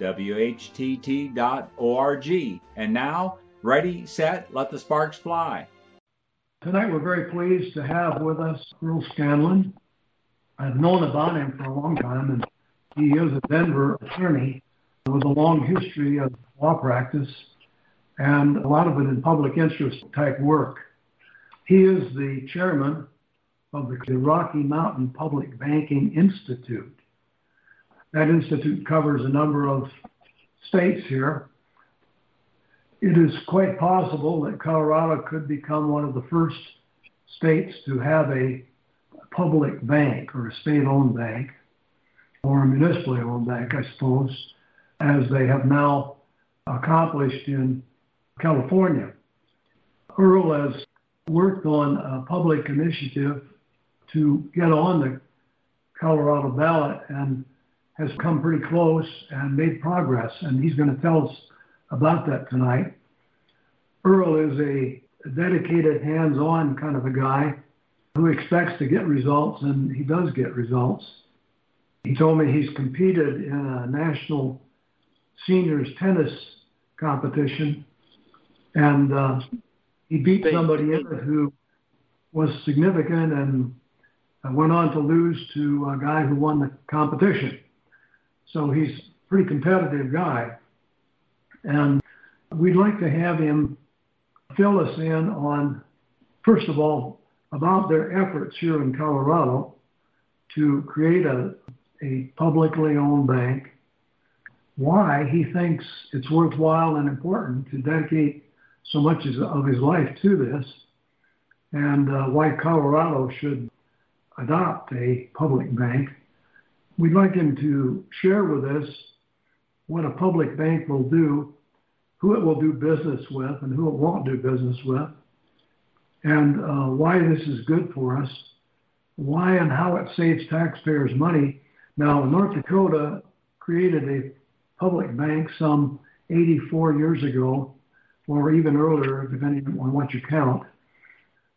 WHTT.org. And now, Ready, set, let the sparks fly. Tonight we're very pleased to have with us Earl Staelin. I've known about him for a long time, and he is a Denver attorney with a long history of law practice and a lot of it in public interest type work. He is the chairman of the Rocky Mountain Public Banking Institute. That institute covers a number of states here, it is quite possible that Colorado could become one of the first states to have a public bank or a state owned bank or a municipally owned bank, I suppose, as they have now accomplished in California. Earl has worked on a public initiative to get on the Colorado ballot and has come pretty close and made progress, and he's going to tell us about that tonight. Earl is a dedicated, hands on kind of a guy who expects to get results, and he does get results. He told me he's competed in a national seniors tennis competition, and uh, he beat somebody in it who was significant and went on to lose to a guy who won the competition. So he's a pretty competitive guy. And we'd like to have him fill us in on, first of all, about their efforts here in Colorado to create a, a publicly owned bank, why he thinks it's worthwhile and important to dedicate so much of his life to this, and uh, why Colorado should adopt a public bank. We'd like him to share with us what a public bank will do who it will do business with and who it won't do business with, and uh, why this is good for us, why and how it saves taxpayers money. Now, North Dakota created a public bank some 84 years ago, or even earlier, depending on what you count.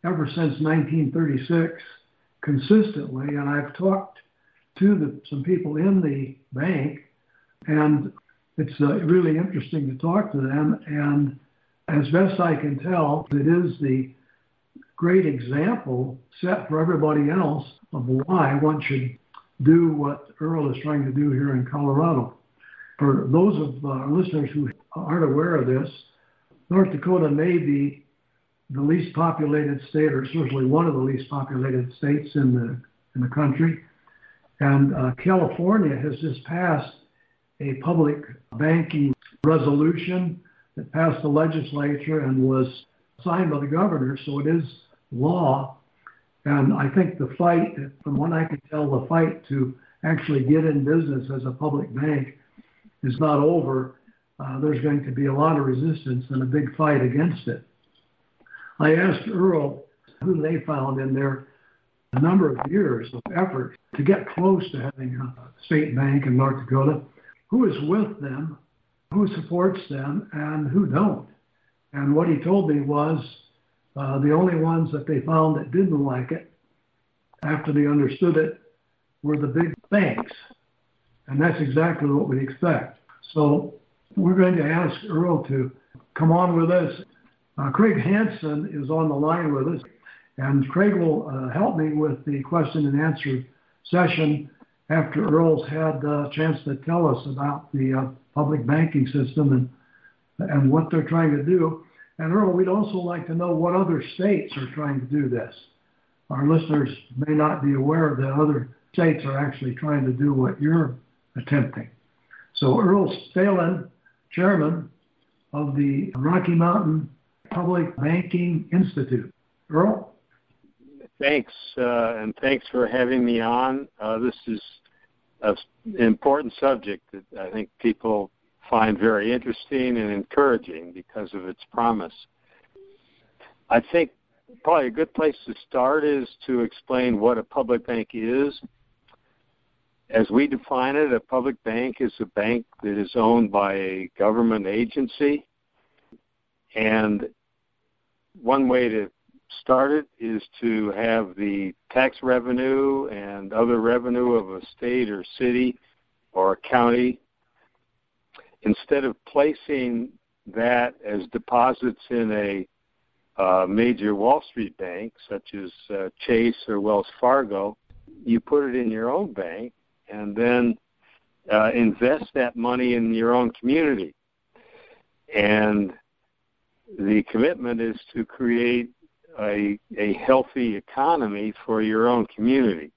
Ever since 1936, consistently, and I've talked to the, some people in the bank, and it's uh, really interesting to talk to them. And as best I can tell, it is the great example set for everybody else of why one should do what Earl is trying to do here in Colorado. For those of our listeners who aren't aware of this, North Dakota may be the least populated state, or certainly one of the least populated states in the in the country. And uh, California has just passed a public banking resolution that passed the legislature and was signed by the governor, so it is law. And I think the fight, from what I can tell, the fight to actually get in business as a public bank is not over. Uh, there's going to be a lot of resistance and a big fight against it. I asked Earl who they found in their number of years of effort to get close to having a state bank in North Dakota who is with them, who supports them, and who don't. And what he told me was uh, the only ones that they found that didn't like it after they understood it were the big banks. And that's exactly what we expect. So we're going to ask Earl to come on with us. Uh, Craig Hanson is on the line with us, and Craig will uh, help me with the question and answer session after Earl's had a chance to tell us about the uh, public banking system and, and what they're trying to do. And Earl, we'd also like to know what other states are trying to do this. Our listeners may not be aware that other states are actually trying to do what you're attempting. So Earl Staelin, chairman of the Rocky Mountain Public Banking Institute. Earl? Thanks, uh, and thanks for having me on. Uh, this is an important subject that I think people find very interesting and encouraging because of its promise. I think probably a good place to start is to explain what a public bank is. As we define it, a public bank is a bank that is owned by a government agency. And one way to start is to have the tax revenue and other revenue of a state or city or county. Instead of placing that as deposits in a uh, major Wall Street bank, such as uh, Chase or Wells Fargo, you put it in your own bank and then uh, invest that money in your own community. And the commitment is to create a, a healthy economy for your own community.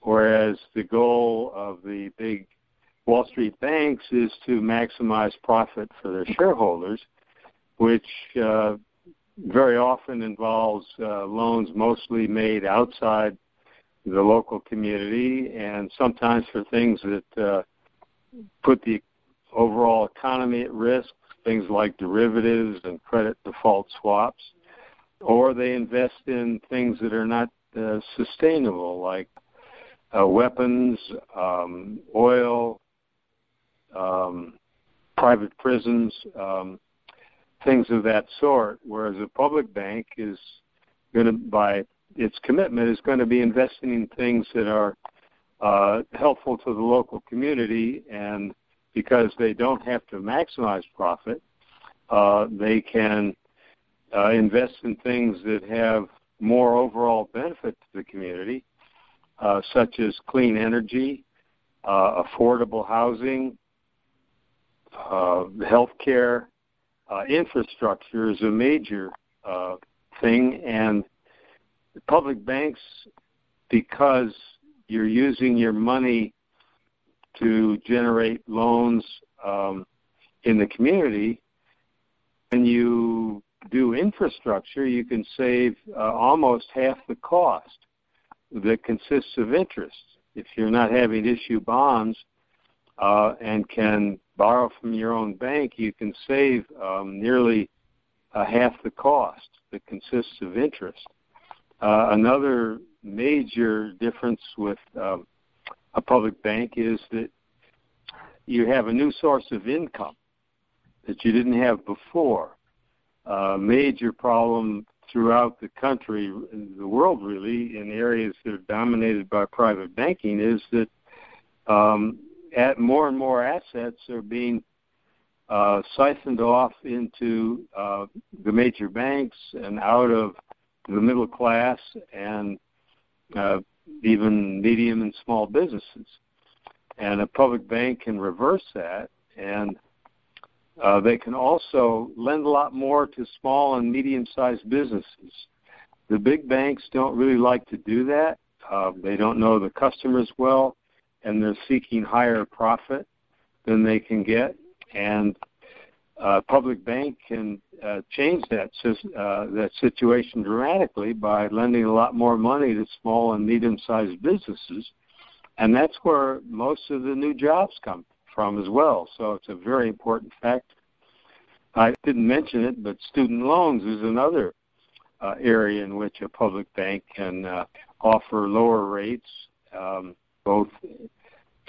Whereas the goal of the big Wall Street banks is to maximize profit for their shareholders, which uh, very often involves uh, loans mostly made outside the local community and sometimes for things that uh, put the overall economy at risk, things like derivatives and credit default swaps, or they invest in things that are not uh, sustainable, like uh, weapons, um, oil, um, private prisons, um, things of that sort. Whereas a public bank is going to, by its commitment, is going to be investing in things that are uh, helpful to the local community, and because they don't have to maximize profit, uh, they can uh, invest in things that have more overall benefit to the community, uh, such as clean energy, uh, affordable housing, uh, healthcare, uh, infrastructure is a major uh, thing, and public banks, because you're using your money to generate loans um, in the community, and you do infrastructure, you can save uh, almost half the cost that consists of interest. If you're not having to issue bonds uh, and can borrow from your own bank, you can save um, nearly uh, half the cost that consists of interest. Uh, another major difference with um, a public bank is that you have a new source of income that you didn't have before uh, major problem throughout the country, the world really, in areas that are dominated by private banking, is that um, at more and more assets are being uh, siphoned off into uh, the major banks and out of the middle class and uh, even medium and small businesses. And a public bank can reverse that and uh, they can also lend a lot more to small and medium-sized businesses. The big banks don't really like to do that. Uh, they don't know the customers well, and they're seeking higher profit than they can get. And uh, public bank can uh, change that uh, that situation dramatically by lending a lot more money to small and medium-sized businesses, and that's where most of the new jobs come from as well. So it's a very important fact. I didn't mention it, but student loans is another uh, area in which a public bank can uh, offer lower rates, um, both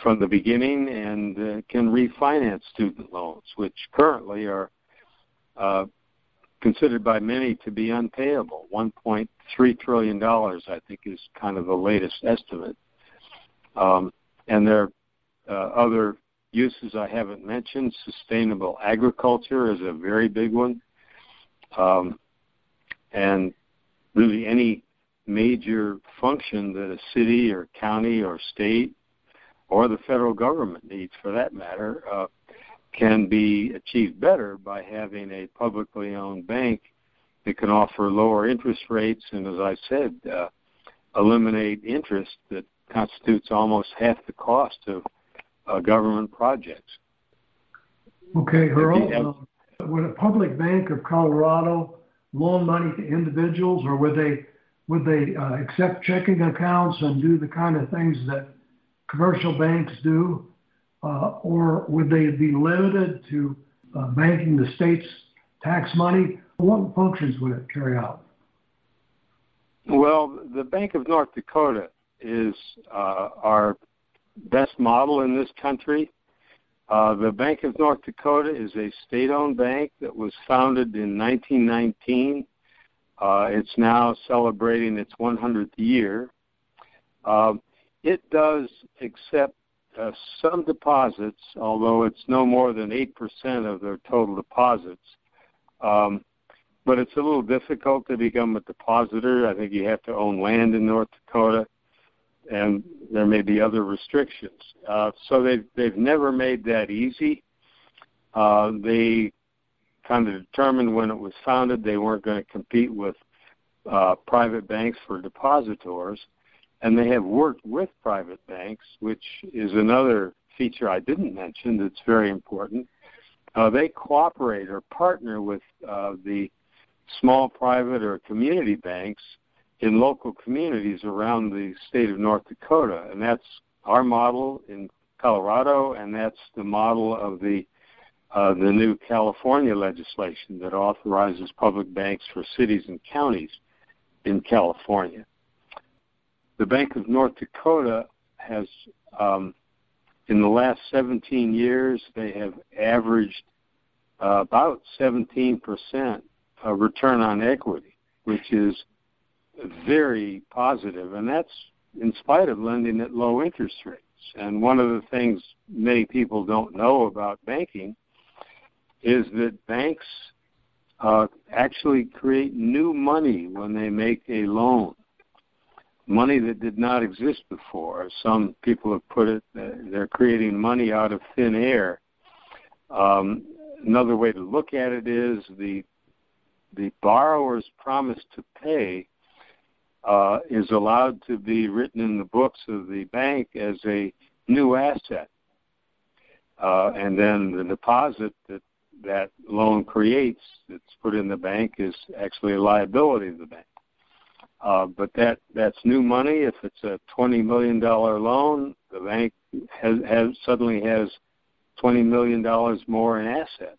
from the beginning and uh, can refinance student loans, which currently are uh, considered by many to be unpayable. $1.3 trillion, I think, is kind of the latest estimate. Um, and there are uh, other uses I haven't mentioned. Sustainable agriculture is a very big one. Um, and really any major function that a city or county or state or the federal government needs for that matter uh, can be achieved better by having a publicly owned bank that can offer lower interest rates and as I said uh, eliminate interest that constitutes almost half the cost of uh, government projects. Okay, Earl, uh, would a public bank of Colorado loan money to individuals, or would they would they uh, accept checking accounts and do the kind of things that commercial banks do? uh, or would they be limited to uh, banking the state's tax money? What functions would it carry out? Well, the Bank of North Dakota is uh, our best model in this country. Uh, the Bank of North Dakota is a state owned bank that was founded in 1919. Uh, it's now celebrating its 100th year. Uh, it does accept uh, some deposits, although it's no more than 8% of their total deposits. Um, but it's a little difficult to become a depositor. I think you have to own land in North Dakota, and there may be other restrictions. Uh, so they've they've never made that easy. Uh, they kind of determined when it was founded they weren't going to compete with uh, private banks for depositors, and they have worked with private banks, which is another feature I didn't mention that's very important. Uh, they cooperate or partner with uh, the small private or community banks in local communities around the state of North Dakota, and that's our model in Colorado, and that's the model of the uh, the new California legislation that authorizes public banks for cities and counties in California. The Bank of North Dakota has, um, in the last 17 years, they have averaged uh, about 17 percent a return on equity, which is very positive, and that's in spite of lending at low interest rates. And one of the things many people don't know about banking is that banks uh, actually create new money when they make a loan, money that did not exist before. Some people have put it, uh, they're creating money out of thin air. Um, another way to look at it is the the borrower's promise to pay uh, is allowed to be written in the books of the bank as a new asset. Uh, and then the deposit that that loan creates that's put in the bank is actually a liability of the bank. Uh, but that that's new money. If it's a twenty million dollar loan, the bank has, has suddenly has twenty million dollars more in assets.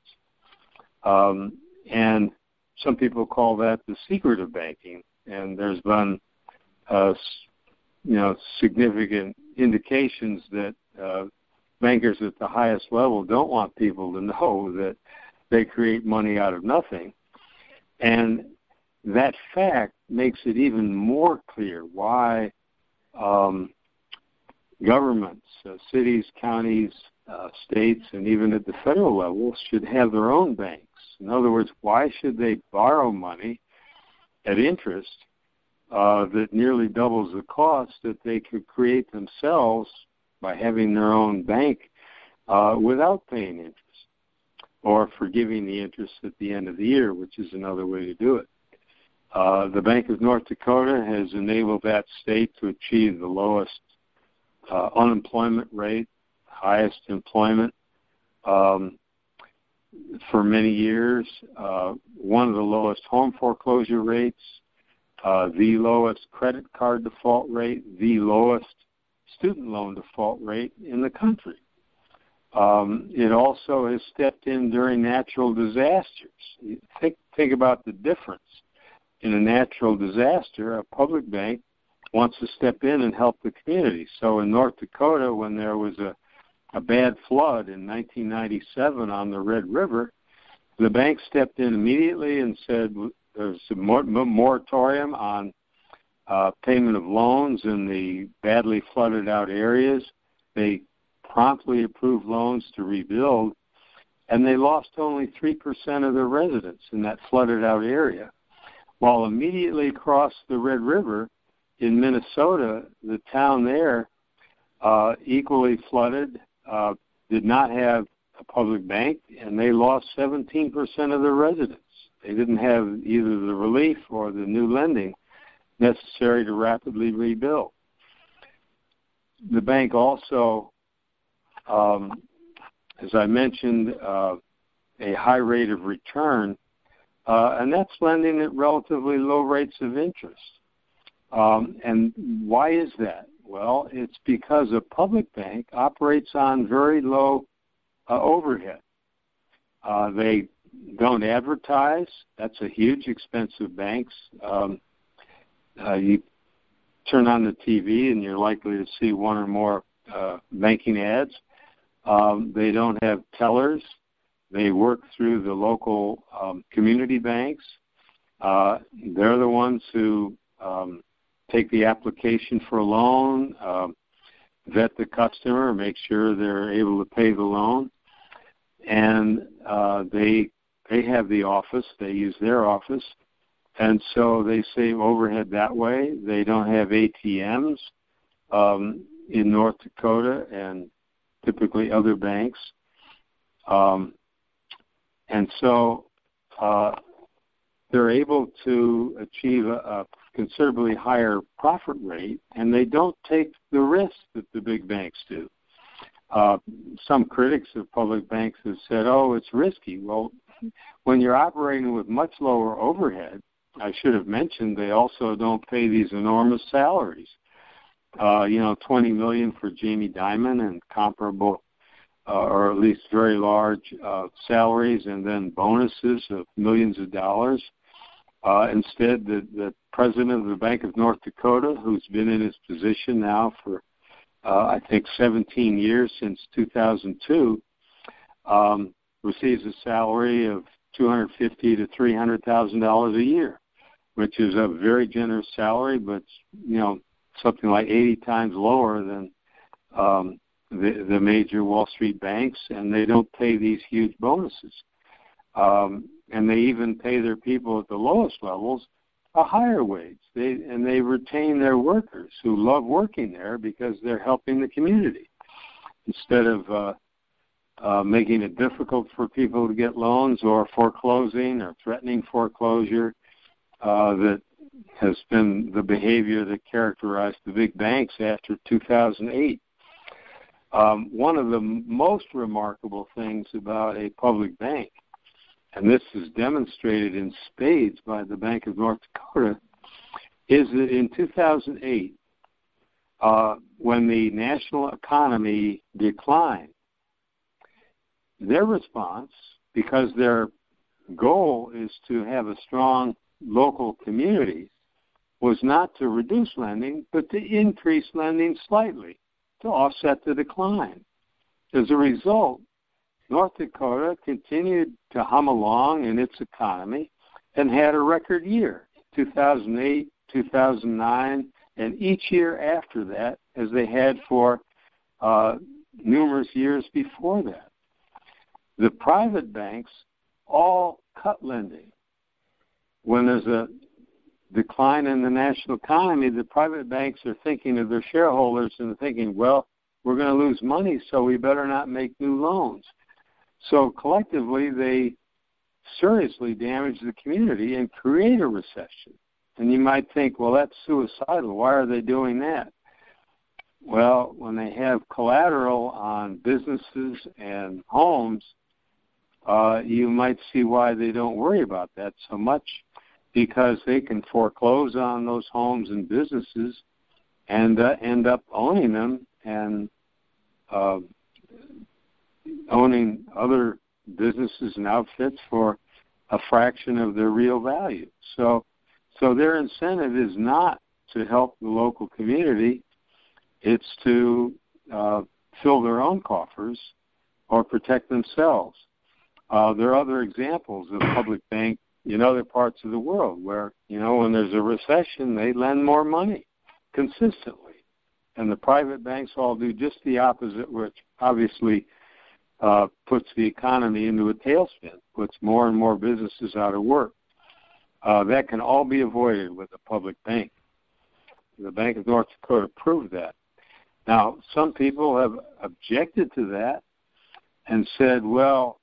Um, and some people call that the secret of banking, and there's been uh, you know significant indications that uh, bankers at the highest level don't want people to know that they create money out of nothing, and that fact makes it even more clear why um, governments, uh, cities, counties, uh, states, and even at the federal level should have their own banks. In other words, why should they borrow money at interest uh, that nearly doubles the cost that they could create themselves by having their own bank uh, without paying interest or forgiving the interest at the end of the year, which is another way to do it. Uh, the Bank of North Dakota has enabled that state to achieve the lowest uh, unemployment rate, highest employment, um, for many years, uh, one of the lowest home foreclosure rates, uh, the lowest credit card default rate, the lowest student loan default rate in the country. Um, it also has stepped in during natural disasters. Think think about the difference in a natural disaster. A public bank wants to step in and help the community. So in North Dakota, when there was a a bad flood in 1997 on the Red River, the bank stepped in immediately and said there's a moratorium on uh, payment of loans in the badly flooded out areas. They promptly approved loans to rebuild, and they lost only 3% of their residents in that flooded out area. While immediately across the Red River in Minnesota, the town there uh, equally flooded uh, did not have a public bank, and they lost 17% of their residents. They didn't have either the relief or the new lending necessary to rapidly rebuild. The bank also, um, as I mentioned, uh, a high rate of return, uh, and that's lending at relatively low rates of interest. Um, and why is that? Well, it's because a public bank operates on very low uh, overhead. Uh, they don't advertise. That's a huge expense of banks. Um, uh, you turn on the TV and you're likely to see one or more uh, banking ads. Um, they don't have tellers. They work through the local um, community banks. Uh, they're the ones who um, take the application for a loan, uh, vet the customer, make sure they're able to pay the loan, and uh, they they have the office. They use their office, and so they save overhead that way. They don't have ATMs um, in North Dakota and typically other banks, um, and so uh, they're able to achieve a, a considerably higher profit rate, and they don't take the risk that the big banks do. Uh, some critics of public banks have said, "Oh, it's risky." Well, when you're operating with much lower overhead, I should have mentioned they also don't pay these enormous salaries. Uh, you know, 20 million for Jamie Dimon and comparable, uh, or at least very large uh, salaries, and then bonuses of millions of dollars. Uh, instead, the, the president of the Bank of North Dakota, who's been in his position now for, uh, I think, 17 years since 2002, um, receives a salary of 250 to 300 thousand dollars a year, which is a very generous salary, but you know something like 80 times lower than um, the, the major Wall Street banks, and they don't pay these huge bonuses. Um, and they even pay their people at the lowest levels a higher wage. They and they retain their workers who love working there because they're helping the community instead of uh, uh, making it difficult for people to get loans or foreclosing or threatening foreclosure. Uh, that has been the behavior that characterized the big banks after 2008. Um, one of the most remarkable things about a public bank and this is demonstrated in spades by the Bank of North Dakota, is that in 2008, uh, when the national economy declined, their response, because their goal is to have a strong local community, was not to reduce lending, but to increase lending slightly to offset the decline. As a result, North Dakota continued to hum along in its economy and had a record year 2008, 2009, and each year after that, as they had for uh, numerous years before that. The private banks all cut lending. When there's a decline in the national economy, the private banks are thinking of their shareholders and thinking, well, we're going to lose money, so we better not make new loans. So collectively, they seriously damage the community and create a recession. And you might think, well, that's suicidal. Why are they doing that? Well, when they have collateral on businesses and homes, uh, you might see why they don't worry about that so much because they can foreclose on those homes and businesses and uh, end up owning them and uh, owning other businesses and outfits for a fraction of their real value. So, so their incentive is not to help the local community; it's to uh, fill their own coffers or protect themselves. Uh, there are other examples of public bank in other parts of the world where you know when there's a recession, they lend more money consistently, and the private banks all do just the opposite, which obviously uh, puts the economy into a tailspin, puts more and more businesses out of work. Uh, that can all be avoided with a public bank. The Bank of North Dakota proved that. Now, some people have objected to that and said, well,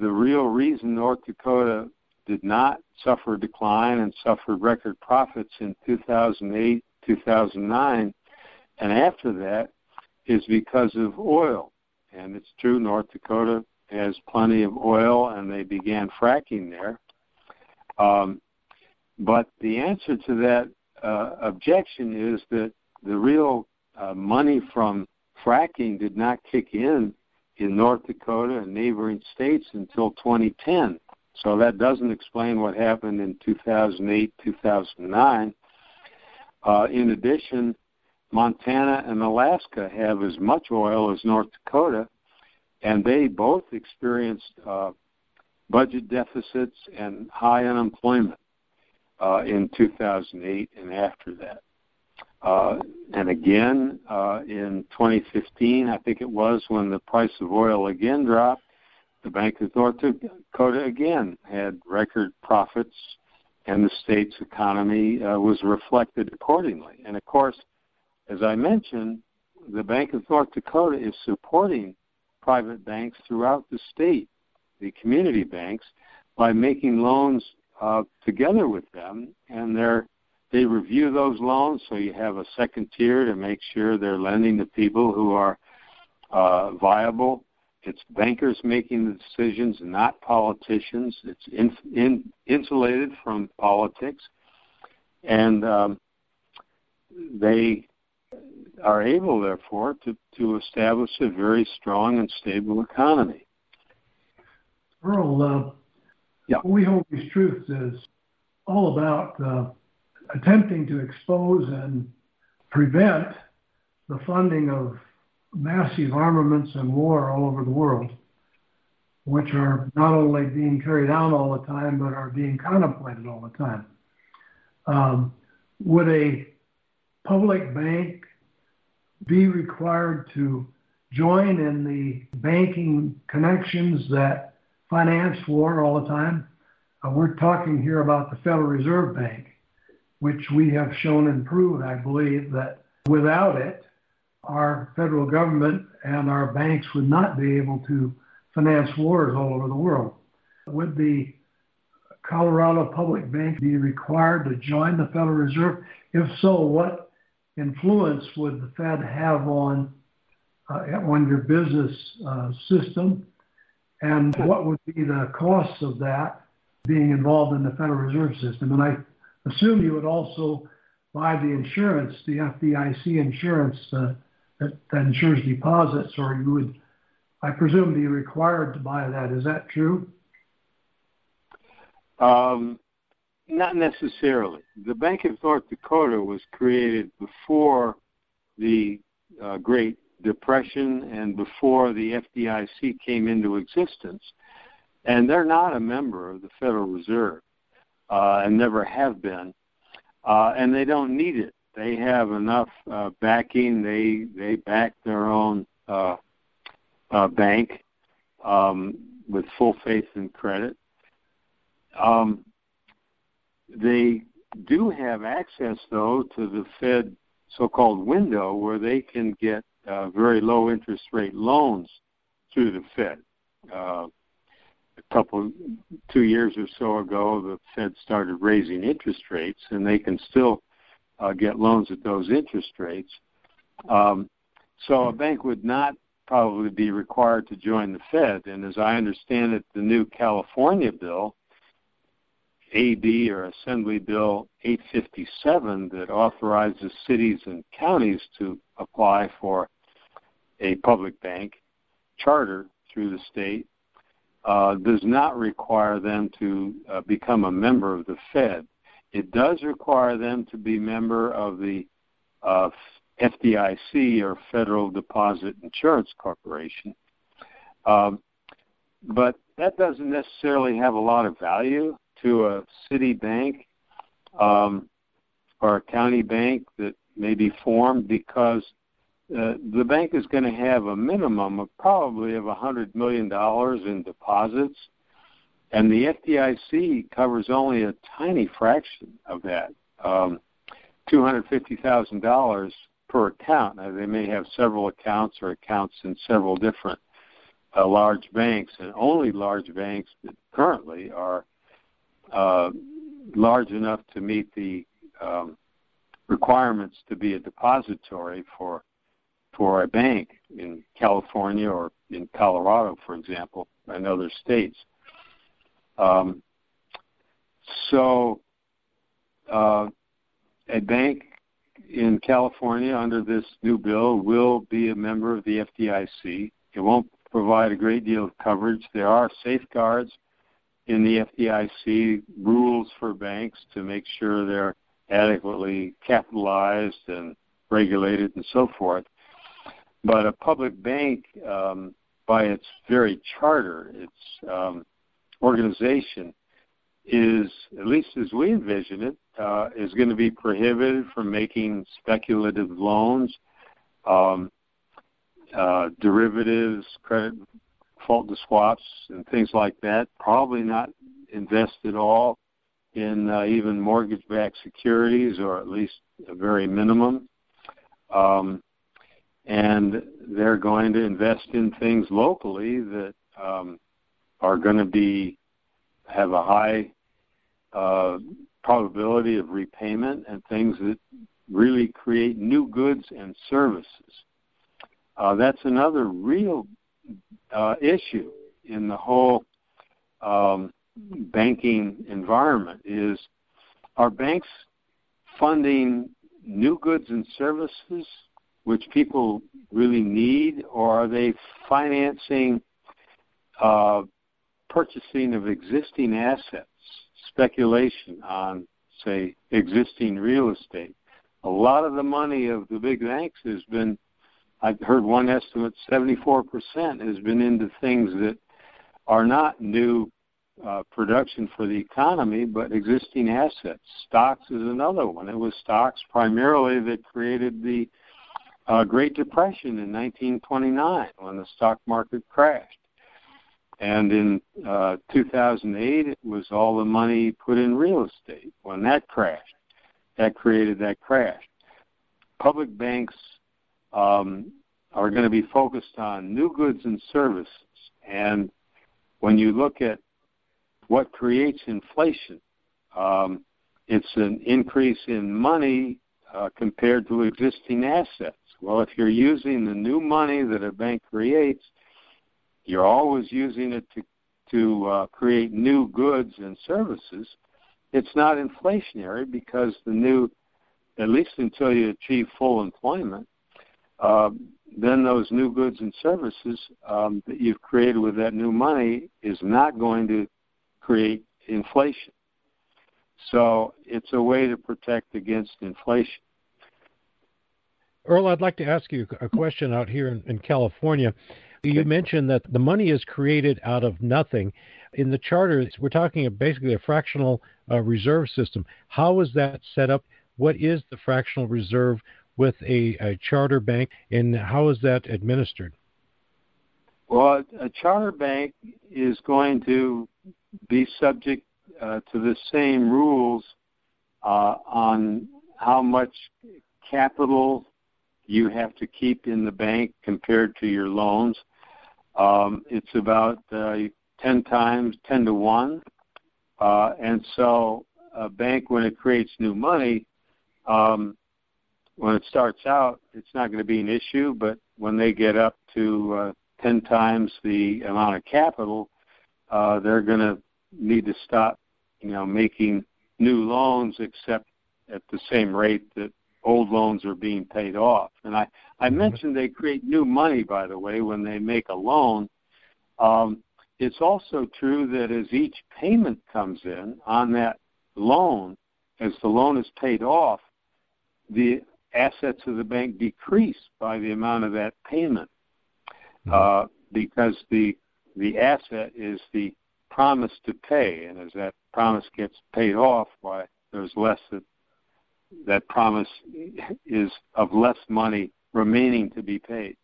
the real reason North Dakota did not suffer decline and suffered record profits in 2008, 2009, and after that is because of oil. And it's true, North Dakota has plenty of oil, and they began fracking there. Um, but the answer to that uh, objection is that the real uh, money from fracking did not kick in in North Dakota and neighboring states until 2010. So that doesn't explain what happened in 2008, 2009. Uh, in addition, Montana and Alaska have as much oil as North Dakota, and they both experienced uh, budget deficits and high unemployment uh, in 2008 and after that. Uh, and again, uh, in 2015, I think it was when the price of oil again dropped, the Bank of North Dakota again had record profits, and the state's economy uh, was reflected accordingly. And of course, as I mentioned, the Bank of North Dakota is supporting private banks throughout the state, the community banks, by making loans uh, together with them, and they review those loans, so you have a second tier to make sure they're lending to people who are uh, viable. It's bankers making the decisions, not politicians. It's in, in, insulated from politics, and um, they are able, therefore, to, to establish a very strong and stable economy. Earl, uh, yeah. we hold these truths is all about uh, attempting to expose and prevent the funding of massive armaments and war all over the world, which are not only being carried out all the time, but are being contemplated all the time. Um, would a public bank be required to join in the banking connections that finance war all the time? Uh, we're talking here about the Federal Reserve Bank which we have shown and proved, I believe, that without it, our federal government and our banks would not be able to finance wars all over the world. Would the Colorado Public Bank be required to join the Federal Reserve? If so, what influence would the Fed have on uh, on your business uh, system, and what would be the costs of that being involved in the Federal Reserve System? And I assume you would also buy the insurance, the FDIC insurance uh, that, that insures deposits, or you would, I presume, be required to buy that. Is that true? Um, not necessarily. The Bank of North Dakota was created before the uh, Great Depression and before the FDIC came into existence, and they're not a member of the Federal Reserve uh, and never have been, uh, and they don't need it. They have enough uh, backing. They they back their own uh, uh, bank um, with full faith and credit. Um, they do have access, though, to the Fed so-called window where they can get uh, very low interest rate loans through the Fed. Uh, a couple two years or so ago the fed started raising interest rates and they can still uh, get loans at those interest rates um, so a bank would not probably be required to join the fed and as i understand it the new california bill AB or Assembly Bill 857 that authorizes cities and counties to apply for a public bank charter through the state uh, does not require them to uh, become a member of the Fed. It does require them to be member of the uh, FDIC or Federal Deposit Insurance Corporation. Um, but that doesn't necessarily have a lot of value to a city bank um, or a county bank that may be formed because uh, the bank is going to have a minimum of probably of a hundred million dollars in deposits, and the FDIC covers only a tiny fraction of that, um, two hundred fifty thousand dollars per account. Now, they may have several accounts or accounts in several different uh, large banks, and only large banks that currently are uh, large enough to meet the um, requirements to be a depository for for a bank in California or in Colorado, for example, and other states. Um, so, uh, a bank in California under this new bill will be a member of the FDIC. It won't provide a great deal of coverage. There are safeguards in the FDIC rules for banks to make sure they're adequately capitalized and regulated and so forth. But a public bank, um, by its very charter, its um, organization, is, at least as we envision it, uh, is going to be prohibited from making speculative loans, um, uh, derivatives, credit fault to swaps, and things like that. Probably not invest at all in uh, even mortgage-backed securities, or at least a very minimum. Um, and they're going to invest in things locally that um, are going to be have a high uh, probability of repayment and things that really create new goods and services. Uh, that's another real uh, issue in the whole um, banking environment is are banks funding new goods and services which people really need, or are they financing uh, purchasing of existing assets, speculation on, say, existing real estate? A lot of the money of the big banks has been, I've heard one estimate, 74% has been into things that are not new uh, production for the economy, but existing assets. Stocks is another one. It was stocks primarily that created the uh, Great Depression in 1929 when the stock market crashed. And in uh, 2008, it was all the money put in real estate. When that crashed, that created that crash. Public banks um, are going to be focused on new goods and services. And when you look at what creates inflation, um, it's an increase in money uh, compared to existing assets. Well, if you're using the new money that a bank creates, you're always using it to to uh, create new goods and services. It's not inflationary because the new, at least until you achieve full employment, uh, then those new goods and services um, that you've created with that new money is not going to create inflation. So it's a way to protect against inflation. Earl, I'd like to ask you a question out here in, in California. You mentioned that the money is created out of nothing. In the charter, we're talking basically a fractional uh, reserve system. How is that set up? What is the fractional reserve with a, a charter bank, and how is that administered? Well, a charter bank is going to be subject uh, to the same rules uh, on how much capital you have to keep in the bank compared to your loans. Um, it's about uh, 10 times, 10 to 1. Uh, and so a bank, when it creates new money, um, when it starts out, it's not going to be an issue, but when they get up to uh, 10 times the amount of capital, uh, they're going to need to stop, you know, making new loans except at the same rate that old loans are being paid off. And I, I mm-hmm. mentioned they create new money, by the way, when they make a loan. Um, it's also true that as each payment comes in on that loan, as the loan is paid off, the assets of the bank decrease by the amount of that payment mm-hmm. uh, because the the asset is the promise to pay, and as that promise gets paid off, why there's less that that promise is of less money remaining to be paid.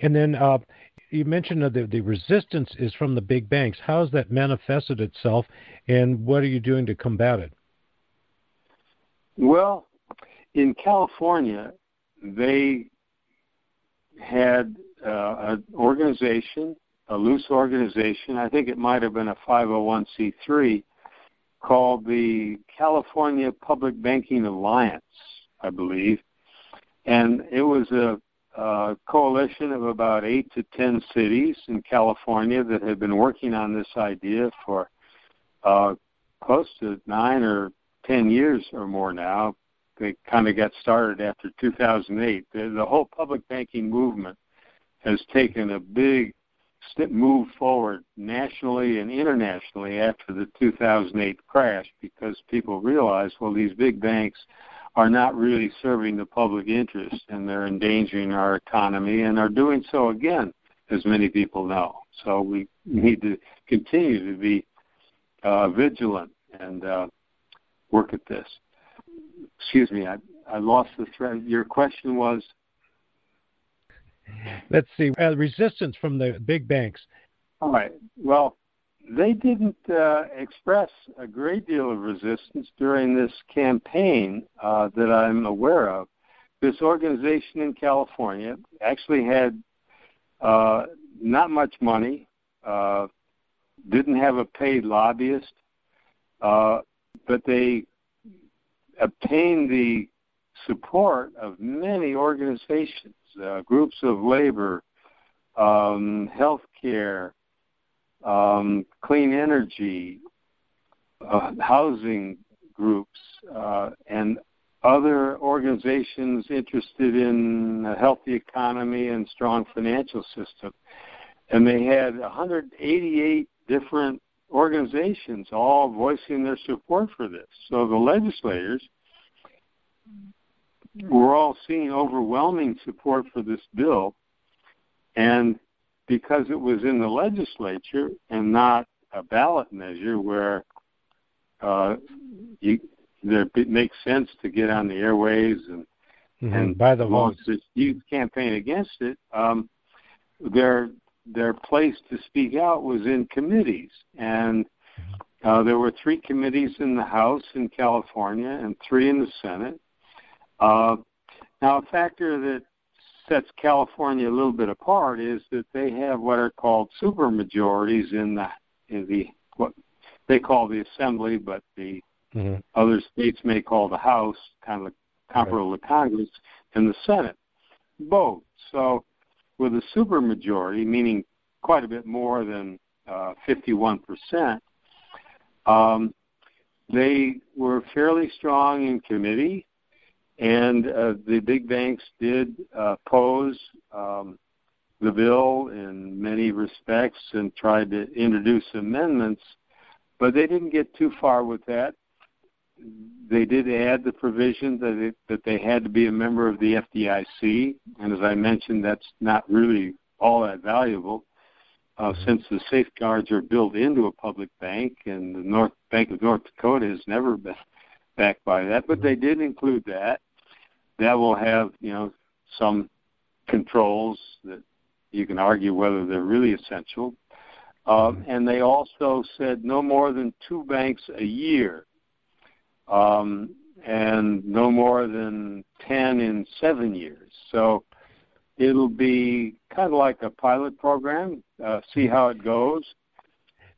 And then uh, you mentioned that the, the resistance is from the big banks. How has that manifested itself, and what are you doing to combat it? Well, in California, they had uh, an organization, a loose organization. I think it might have been a 501c3 called the California Public Banking Alliance, I believe, and it was a, a coalition of about eight to ten cities in California that had been working on this idea for uh, close to nine or ten years or more now, they kind of got started after 2008. The, the whole public banking movement has taken a big step move forward nationally and internationally after the 2008 crash because people realized, well, these big banks are not really serving the public interest and they're endangering our economy and are doing so again, as many people know. So we need to continue to be uh, vigilant and uh, work at this. Excuse me, I, I lost the thread. Your question was? Let's see, uh, resistance from the big banks. All right. Well, they didn't uh, express a great deal of resistance during this campaign uh, that I'm aware of. This organization in California actually had uh, not much money, uh, didn't have a paid lobbyist, uh, but they obtained the support of many organizations, uh, groups of labor, um, healthcare, um, clean energy, uh, housing groups, uh, and other organizations interested in a healthy economy and strong financial system. And they had 188 different organizations all voicing their support for this. So the legislators were all seeing overwhelming support for this bill. And because it was in the legislature and not a ballot measure where uh, you, there, it makes sense to get on the airways and mm-hmm. and by the this youth campaign against it. Um, their their place to speak out was in committees, and uh, there were three committees in the House in California and three in the Senate. Uh, now, a factor that sets California a little bit apart is that they have what are called supermajorities in the in the what they call the assembly, but the mm-hmm. other states may call the House, kind of comparable right. to Congress, and the Senate, both. So, with a supermajority, meaning quite a bit more than uh, 51%, um, they were fairly strong in committee and uh, the big banks did uh, oppose um, the bill in many respects and tried to introduce amendments, but they didn't get too far with that. They did add the provision that it, that they had to be a member of the FDIC, and as I mentioned, that's not really all that valuable. Uh, mm-hmm. since the safeguards are built into a public bank, and the North Bank of North Dakota has never been backed by that, but they did include that. That will have, you know, some controls that you can argue whether they're really essential. Um, and they also said no more than two banks a year, um, and no more than 10 in seven years. So it'll be kind of like a pilot program, uh, see how it goes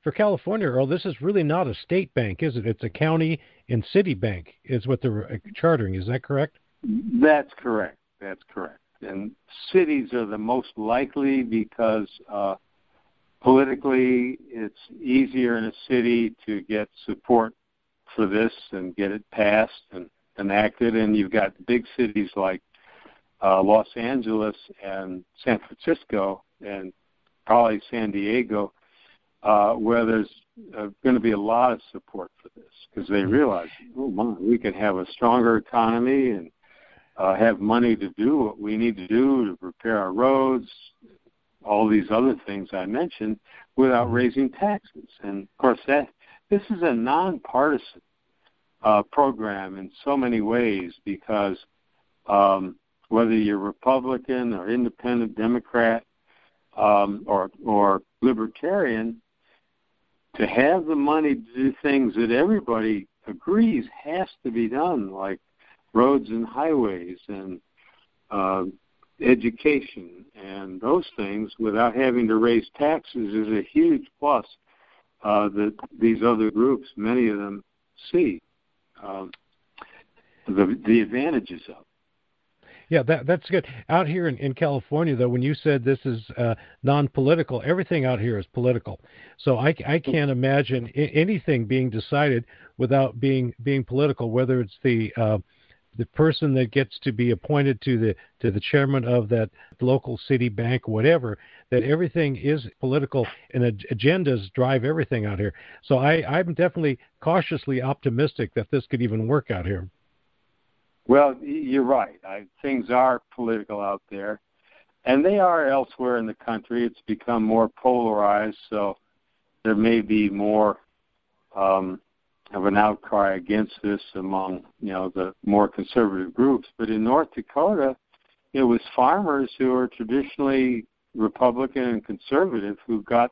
for California, Earl, this is really not a state bank, is it? It's a county and city bank, is what they're uh, chartering. Is that correct? That's correct. That's correct. And cities are the most likely because uh, politically it's easier in a city to get support for this and get it passed and enacted. And you've got big cities like uh, Los Angeles and San Francisco and probably San Diego uh, where there's uh, going to be a lot of support for this because they realize, oh my, we can have a stronger economy and uh, have money to do what we need to do to repair our roads, all these other things I mentioned, without raising taxes. And of course, that this is a nonpartisan uh, program in so many ways because um, whether you're Republican or Independent Democrat um, or or Libertarian, to have the money to do things that everybody agrees has to be done, like roads and highways and uh, education and those things, without having to raise taxes, is a huge plus uh, that these other groups, many of them, see um, the the advantages of. Yeah, that that's good. Out here in, in California, though, when you said this is uh, non-political, everything out here is political. So I, I can't imagine I- anything being decided without being being political. Whether it's the uh, the person that gets to be appointed to the to the chairman of that local city bank, whatever, that everything is political and agendas drive everything out here. So I, I'm definitely cautiously optimistic that this could even work out here. Well, you're right. I, things are political out there, and they are elsewhere in the country. It's become more polarized, so there may be more um, of an outcry against this among you know the more conservative groups. But in North Dakota, it was farmers who are traditionally Republican and conservative who got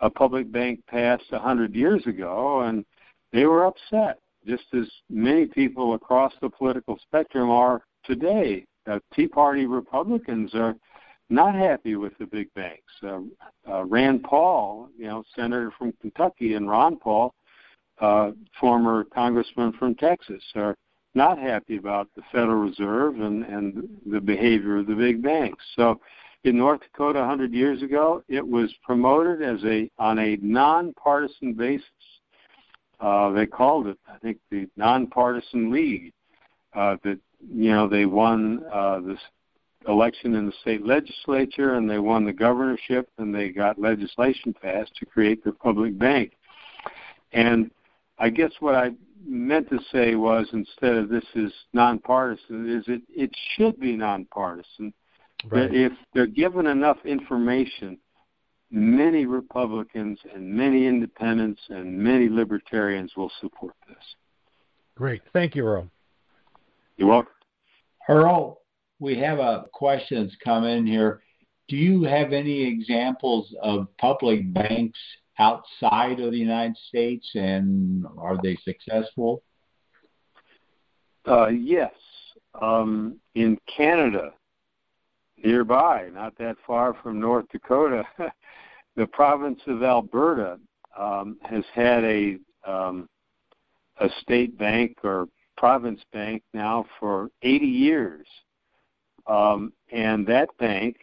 a public bank passed a hundred years ago, and they were upset just as many people across the political spectrum are today. Uh, Tea Party Republicans are not happy with the big banks. Uh, uh, Rand Paul, you know, senator from Kentucky, and Ron Paul, uh, former congressman from Texas, are not happy about the Federal Reserve and, and the behavior of the big banks. So, in North Dakota, 100 years ago, it was promoted as a on a nonpartisan basis uh, they called it, I think, the nonpartisan league. Uh, that you know they won uh, this election in the state legislature and they won the governorship and they got legislation passed to create the public bank. And I guess what I meant to say was instead of this is nonpartisan, is it it should be nonpartisan. Right. If they're given enough information many Republicans and many independents and many libertarians will support this. Great. Thank you, Earl. You're welcome. Earl, we have a question that's come in here. Do you have any examples of public banks outside of the United States and are they successful? Uh, yes. Um, in Canada, nearby, not that far from North Dakota, the province of Alberta um, has had a um, a state bank or province bank now for 80 years, um, and that bank,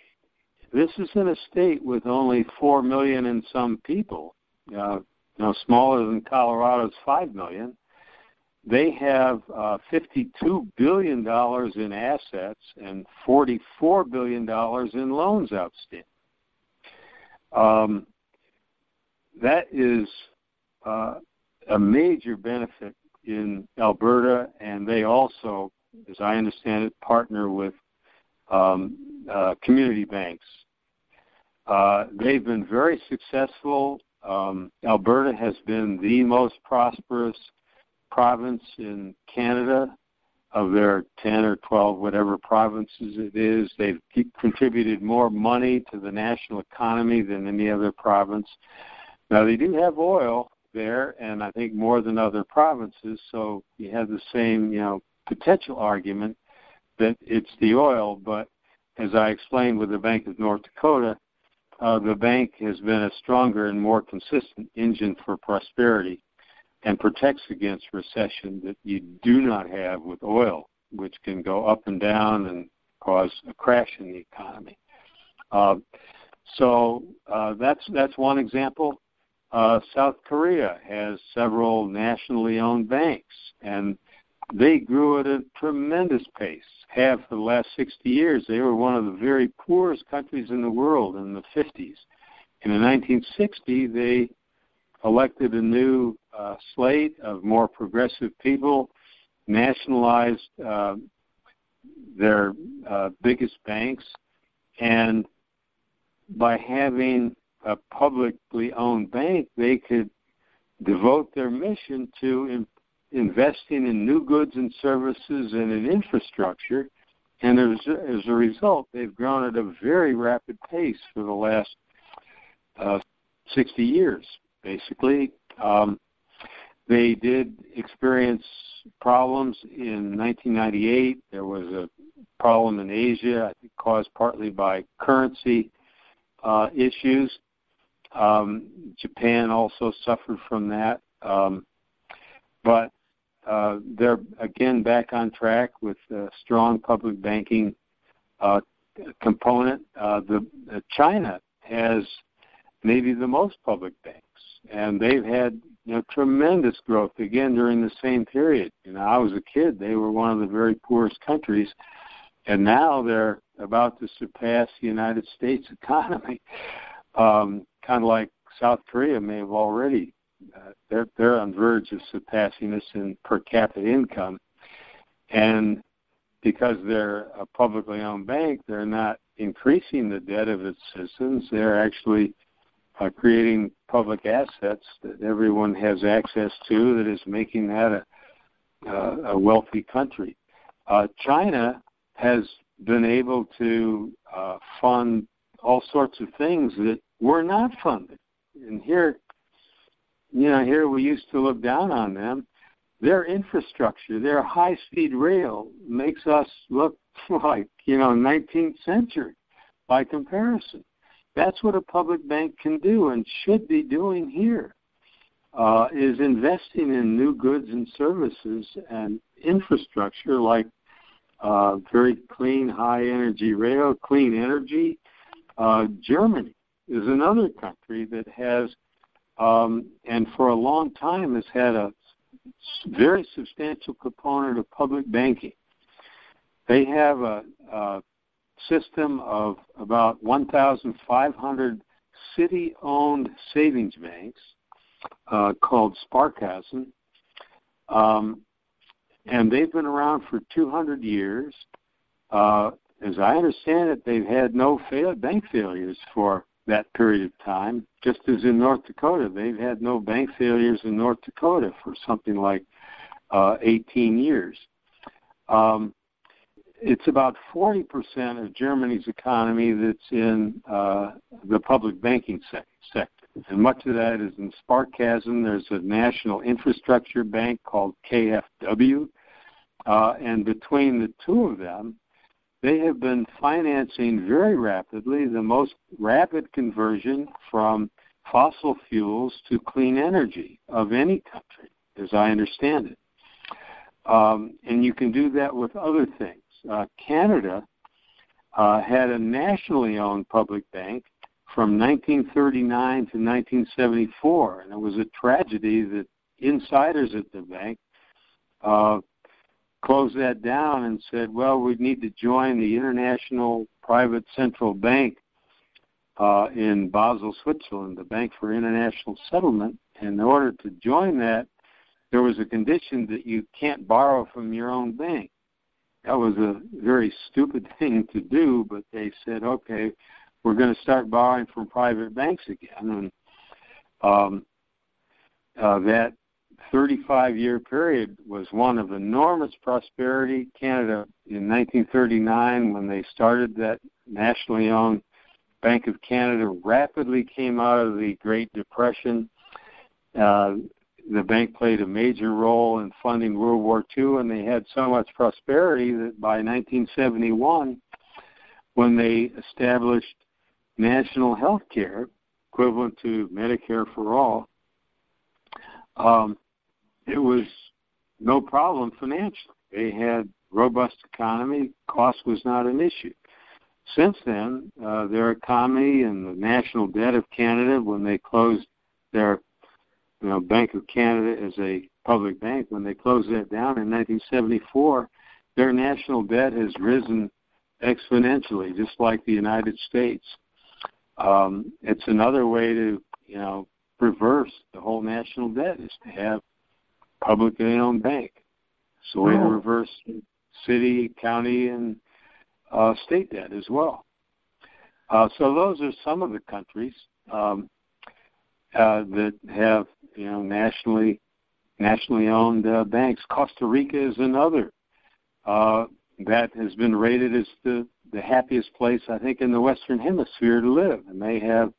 this is in a state with only four million and some people, uh, now smaller than Colorado's five million. They have uh, 52 billion dollars in assets and 44 billion dollars in loans outstanding. Um, that is uh, a major benefit in Alberta, and they also, as I understand it, partner with um, uh, community banks. Uh, they've been very successful. Um, Alberta has been the most prosperous province in Canada of their 10 or 12, whatever provinces it is. They've contributed more money to the national economy than any other province. Now, they do have oil there, and I think more than other provinces, so you have the same, you know, potential argument that it's the oil, but as I explained with the Bank of North Dakota, uh, the bank has been a stronger and more consistent engine for prosperity and protects against recession that you do not have with oil, which can go up and down and cause a crash in the economy. Uh, so uh, that's that's one example. Uh, South Korea has several nationally owned banks, and they grew at a tremendous pace. Have for the last 60 years, they were one of the very poorest countries in the world in the 50s. And in 1960, they elected a new uh, slate of more progressive people, nationalized uh, their uh, biggest banks, and by having a publicly owned bank, they could devote their mission to investing in new goods and services and in infrastructure. And as, as a result, they've grown at a very rapid pace for the last uh, 60 years basically. Um, they did experience problems in 1998. There was a problem in Asia, I think caused partly by currency uh, issues. Um, Japan also suffered from that. Um, but they're again back on track with a strong public banking uh, component. Uh, the, China has maybe the most public banks and they've had you know, tremendous growth again during the same period. You know, I was a kid; they were one of the very poorest countries, and now they're about to surpass the United States economy. Um, kind of like South Korea may have already. They're they're on verge of surpassing us in per capita income, and because they're a publicly owned bank, they're not increasing the debt of its citizens. They're actually uh, creating public assets that everyone has access to that is making that a, uh, a wealthy country. Uh, China has been able to uh, fund all sorts of things that were not funded. And here, you know, here we used to look down on them. Their infrastructure, their high-speed rail, makes us look like you know 19th century by comparison. That's what a public bank can do and should be doing here. Uh, is investing in new goods and services and infrastructure like uh, very clean, high energy rail, clean energy. Uh, Germany is another country that has, um, and for a long time has had a very substantial component of public banking. They have a, a system of about 1,500 city owned savings banks uh, called Sparkassen. Um, and they've been around for 200 years. Uh, as I understand it, they've had no fail- bank failures for that period of time, just as in North Dakota. They've had no bank failures in North Dakota for something like uh, 18 years. Um, it's about 40% of Germany's economy that's in uh, the public banking se- sector. And much of that is in Sparkassen. There's a national infrastructure bank called KfW. Uh, and between the two of them, they have been financing very rapidly the most rapid conversion from fossil fuels to clean energy of any country, as I understand it. Um, and you can do that with other things uh, Canada uh, had a nationally owned public bank from 1939 to 1974, and it was a tragedy that insiders at the bank uh, closed that down and said, "Well, we need to join the International Private Central Bank uh, in Basel, Switzerland, the Bank for International Settlement." And in order to join that, there was a condition that you can't borrow from your own bank that was a very stupid thing to do, but they said, okay, we're going to start borrowing from private banks again. And um, uh, that 35 year period was one of enormous prosperity. Canada, in 1939, when they started that nationally owned Bank of Canada, rapidly came out of the Great Depression. Uh, the bank played a major role in funding World War II, and they had so much prosperity that by 1971, when they established national health care, equivalent to Medicare for all, um, it was no problem financially. They had robust economy, cost was not an issue. Since then, uh, their economy and the national debt of Canada, when they closed their you know, Bank of Canada as a public bank, when they closed that down in 1974, their national debt has risen exponentially, just like the United States. Um, it's another way to, you know, reverse the whole national debt is to have publicly owned bank. It's a way to reverse city, county, and uh, state debt as well. Uh, so those are some of the countries um, uh, that have you know, nationally nationally owned uh, banks. Costa Rica is another uh, that has been rated as the the happiest place I think in the Western Hemisphere to live, and they have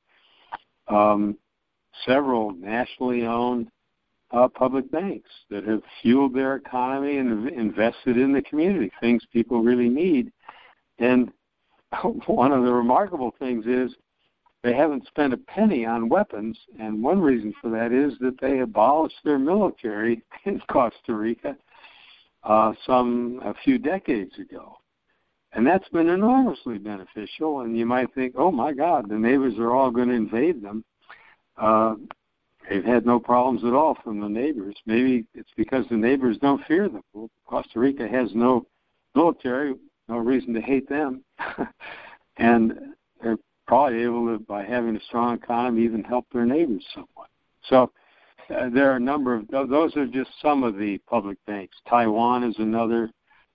um, several nationally owned uh, public banks that have fueled their economy and invested in the community, things people really need. And one of the remarkable things is they haven't spent a penny on weapons, and one reason for that is that they abolished their military in Costa Rica uh, some a few decades ago, and that's been enormously beneficial. And you might think, oh my God, the neighbors are all going to invade them. Uh, they've had no problems at all from the neighbors. Maybe it's because the neighbors don't fear them. Well, Costa Rica has no military, no reason to hate them, and they're probably able to, by having a strong economy, even help their neighbors somewhat. So uh, there are a number of those are just some of the public banks. Taiwan is another.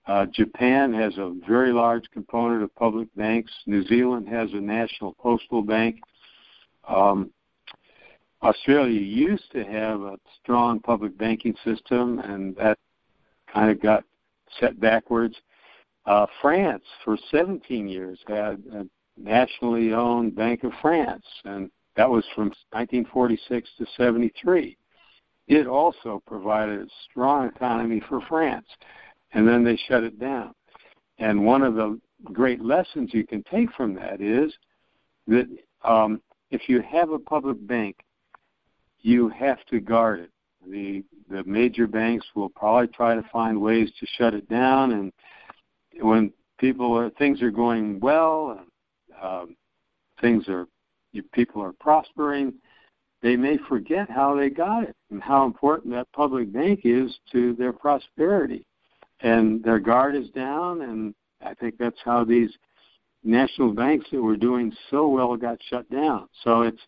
Uh, Japan has a very large component of public banks. New Zealand has a national postal bank. Um, Australia used to have a strong public banking system, and that kind of got set backwards. Uh, France, for 17 years, had a nationally owned Bank of France, and that was from 1946 to 73. It also provided a strong economy for France, and then they shut it down. And one of the great lessons you can take from that is that um, if you have a public bank, you have to guard it. The the major banks will probably try to find ways to shut it down, and when people are things are going well and um, things are people are prospering, they may forget how they got it and how important that public bank is to their prosperity. And their guard is down, and I think that's how these national banks that were doing so well got shut down. So it's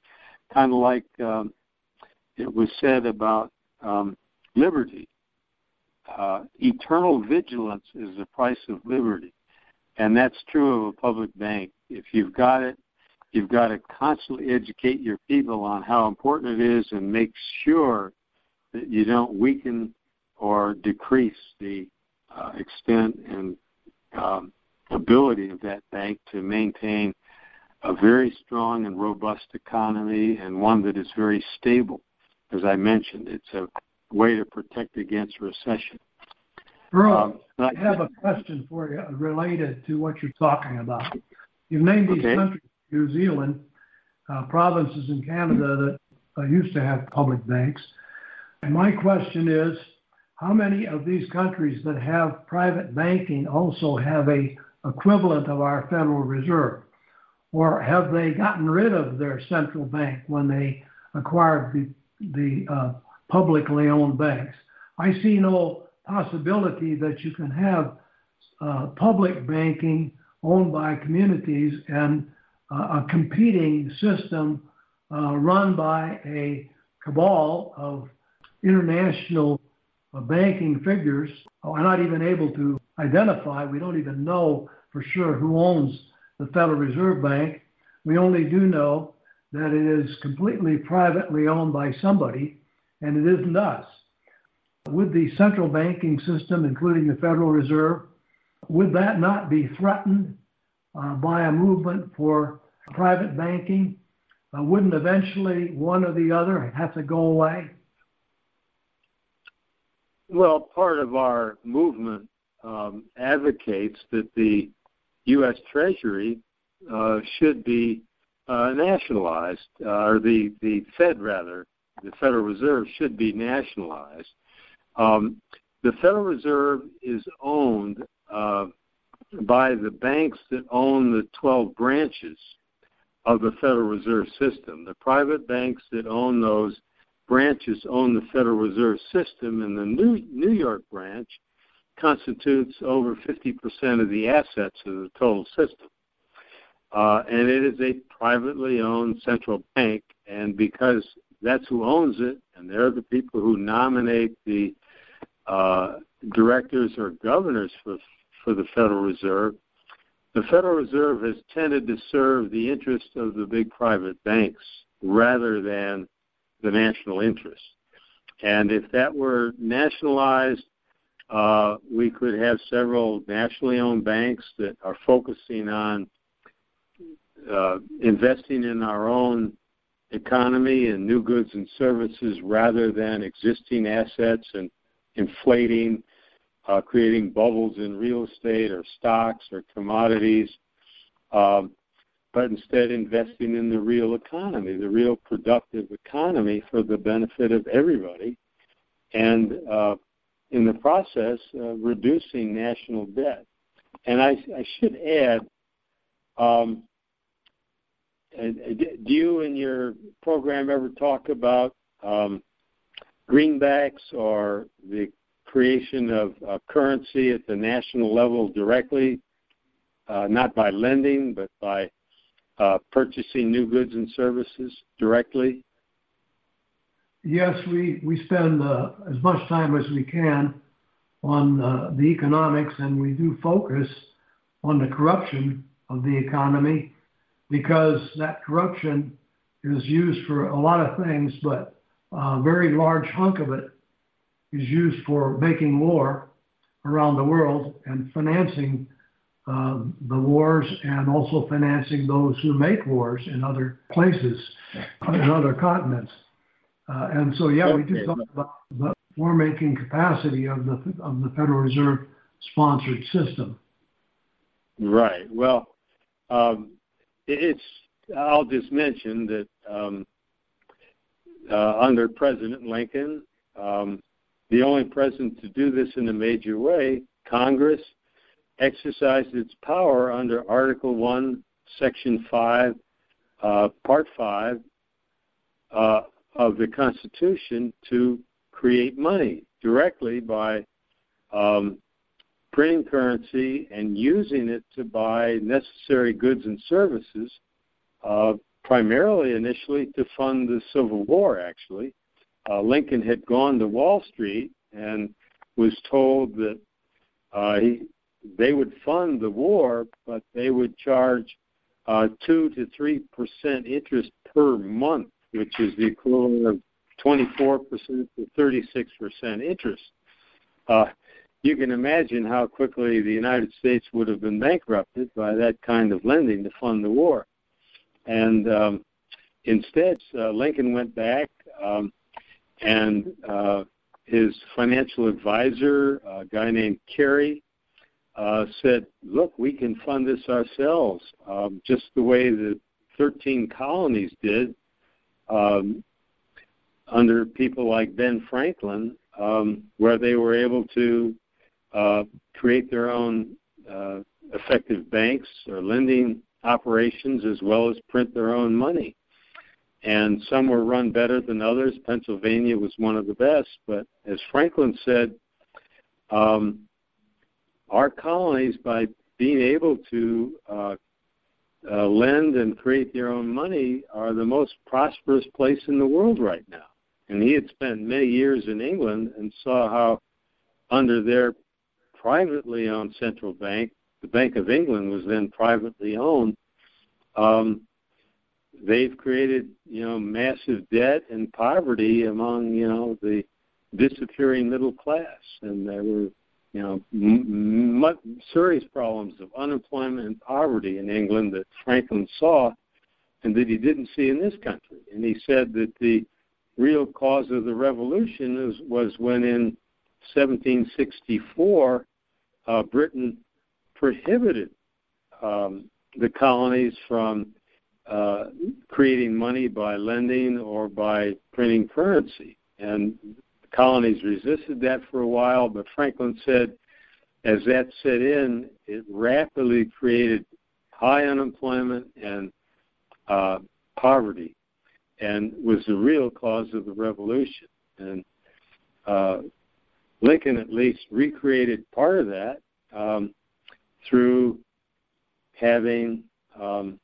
kind of like um, it was said about um, liberty. Uh, eternal vigilance is the price of liberty. And that's true of a public bank. If you've got it, You've got to constantly educate your people on how important it is and make sure that you don't weaken or decrease the uh, extent and um, ability of that bank to maintain a very strong and robust economy and one that is very stable. As I mentioned, it's a way to protect against recession. Earl, um, I have a question for you related to what you're talking about. You've named these okay. countries New Zealand, uh, provinces in Canada that uh, used to have public banks. And my question is, how many of these countries that have private banking also have a equivalent of our Federal Reserve? Or have they gotten rid of their central bank when they acquired the, the uh, publicly owned banks? I see no possibility that you can have uh, public banking owned by communities and a competing system uh, run by a cabal of international uh, banking figures are not even able to identify. We don't even know for sure who owns the Federal Reserve Bank. We only do know that it is completely privately owned by somebody, and it isn't us. Would the central banking system, including the Federal Reserve, would that not be threatened uh, by a movement for private banking? Uh, wouldn't eventually one or the other have to go away? Well, part of our movement um, advocates that the U.S. Treasury uh, should be uh, nationalized, uh, or the, the Fed rather, the Federal Reserve should be nationalized. Um, the Federal Reserve is owned uh, by the banks that own the 12 branches of the Federal Reserve System. The private banks that own those branches own the Federal Reserve System, and the New, New York branch constitutes over 50% of the assets of the total system. Uh, and it is a privately owned central bank, and because that's who owns it, and they're the people who nominate the uh, directors or governors for for the Federal Reserve, the Federal Reserve has tended to serve the interests of the big private banks rather than the national interest. And if that were nationalized, uh, we could have several nationally owned banks that are focusing on uh, investing in our own economy and new goods and services rather than existing assets and inflating uh, creating bubbles in real estate or stocks or commodities, um, but instead investing in the real economy, the real productive economy for the benefit of everybody, and uh, in the process, uh, reducing national debt. And I, I should add, um, do you in your program ever talk about um, greenbacks or the creation of uh, currency at the national level directly, uh, not by lending, but by uh, purchasing new goods and services directly? Yes, we, we spend uh, as much time as we can on uh, the economics, and we do focus on the corruption of the economy because that corruption is used for a lot of things, but a very large hunk of it is used for making war around the world and financing uh, the wars and also financing those who make wars in other places, in other continents. Uh, and so, yeah, we do talk about the war-making capacity of the of the Federal Reserve sponsored system. Right. Well, um, it's. I'll just mention that um, uh, under President Lincoln, um, the only president to do this in a major way, Congress exercised its power under Article 1, Section 5, uh, Part 5 uh, of the Constitution to create money directly by um, printing currency and using it to buy necessary goods and services, uh, primarily initially to fund the Civil War, actually. Uh, Lincoln had gone to Wall Street and was told that uh, he, they would fund the war, but they would charge uh, two to three percent interest per month, which is the equivalent of 24% to 36% interest. Uh, you can imagine how quickly the United States would have been bankrupted by that kind of lending to fund the war. And um, instead, uh, Lincoln went back um, and uh, his financial advisor, a guy named Carey, uh, said, Look, we can fund this ourselves, um, just the way the 13 colonies did. Um, under people like Ben Franklin, um, where they were able to uh, create their own uh, effective banks or lending operations as well as print their own money. And some were run better than others. Pennsylvania was one of the best. But as Franklin said, um, our colonies, by being able to uh, uh, lend and create their own money, are the most prosperous place in the world right now. And he had spent many years in England and saw how, under their privately owned central bank, the Bank of England was then privately owned. Um, they've created, you know, massive debt and poverty among, you know, the disappearing middle class, and there were, you know, m- m- serious problems of unemployment and poverty in England that Franklin saw, and that he didn't see in this country. And he said that the real cause of the revolution is, was when in 1764 uh, Britain prohibited um, the colonies from uh, creating money by lending or by printing currency. And the colonies resisted that for a while, but Franklin said as that set in, it rapidly created high unemployment and uh, poverty and was the real cause of the revolution. And uh, Lincoln at least recreated part of that um, through having um,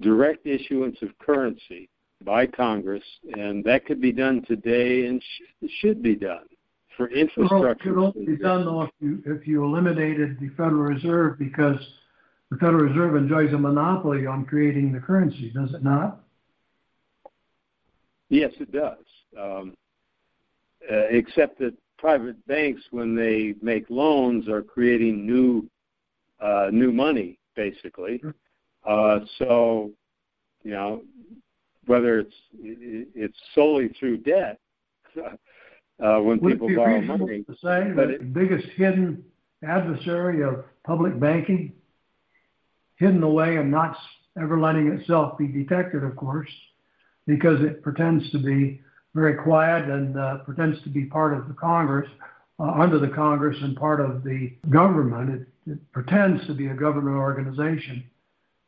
direct issuance of currency by Congress, and that could be done today and sh- should be done for infrastructure. Well, it could only be done though if you if you eliminated the Federal Reserve because the Federal Reserve enjoys a monopoly on creating the currency, does it not? Yes, it does. Um, uh, except that private banks, when they make loans, are creating new uh, new money, basically. Uh, so, you know, whether it's it's solely through debt uh, when Would people borrow money. to say that the biggest hidden adversary of public banking, hidden away and not ever letting itself be detected, of course, because it pretends to be very quiet and uh, pretends to be part of the Congress, uh, under the Congress and part of the government. It, it pretends to be a government organization,